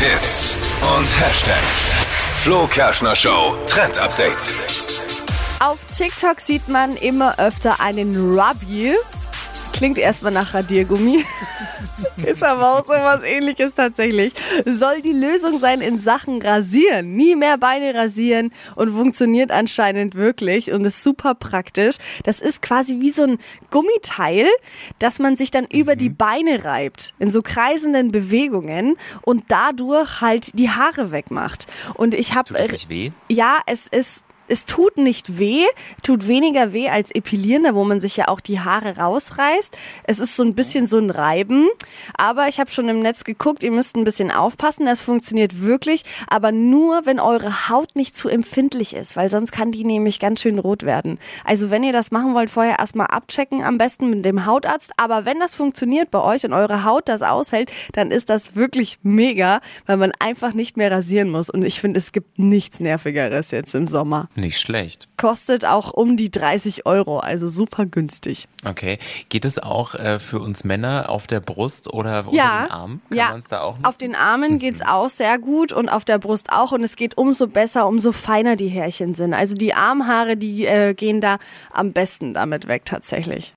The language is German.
Hits und Hashtags. Flo Kerschner Show Trend Update. Auf TikTok sieht man immer öfter einen Rubby. Klingt erstmal nach Radiergummi. Ist aber auch so was ähnliches tatsächlich. Soll die Lösung sein in Sachen Rasieren. Nie mehr Beine rasieren und funktioniert anscheinend wirklich und ist super praktisch. Das ist quasi wie so ein Gummiteil, das man sich dann über die Beine reibt. In so kreisenden Bewegungen und dadurch halt die Haare wegmacht. Und ich habe. Tut das nicht weh? Ja, es ist es tut nicht weh, tut weniger weh als Epilieren, da wo man sich ja auch die Haare rausreißt. Es ist so ein bisschen so ein Reiben, aber ich habe schon im Netz geguckt, ihr müsst ein bisschen aufpassen, das funktioniert wirklich, aber nur, wenn eure Haut nicht zu empfindlich ist, weil sonst kann die nämlich ganz schön rot werden. Also wenn ihr das machen wollt, vorher erstmal abchecken, am besten mit dem Hautarzt, aber wenn das funktioniert bei euch und eure Haut das aushält, dann ist das wirklich mega, weil man einfach nicht mehr rasieren muss und ich finde, es gibt nichts nervigeres jetzt im Sommer. Nicht schlecht. Kostet auch um die 30 Euro, also super günstig. Okay. Geht es auch äh, für uns Männer auf der Brust oder Ja, den Armen? Kann ja. es da auch Auf den Armen geht's auch sehr gut und auf der Brust auch. Und es geht umso besser, umso feiner die Härchen sind. Also die Armhaare, die äh, gehen da am besten damit weg tatsächlich.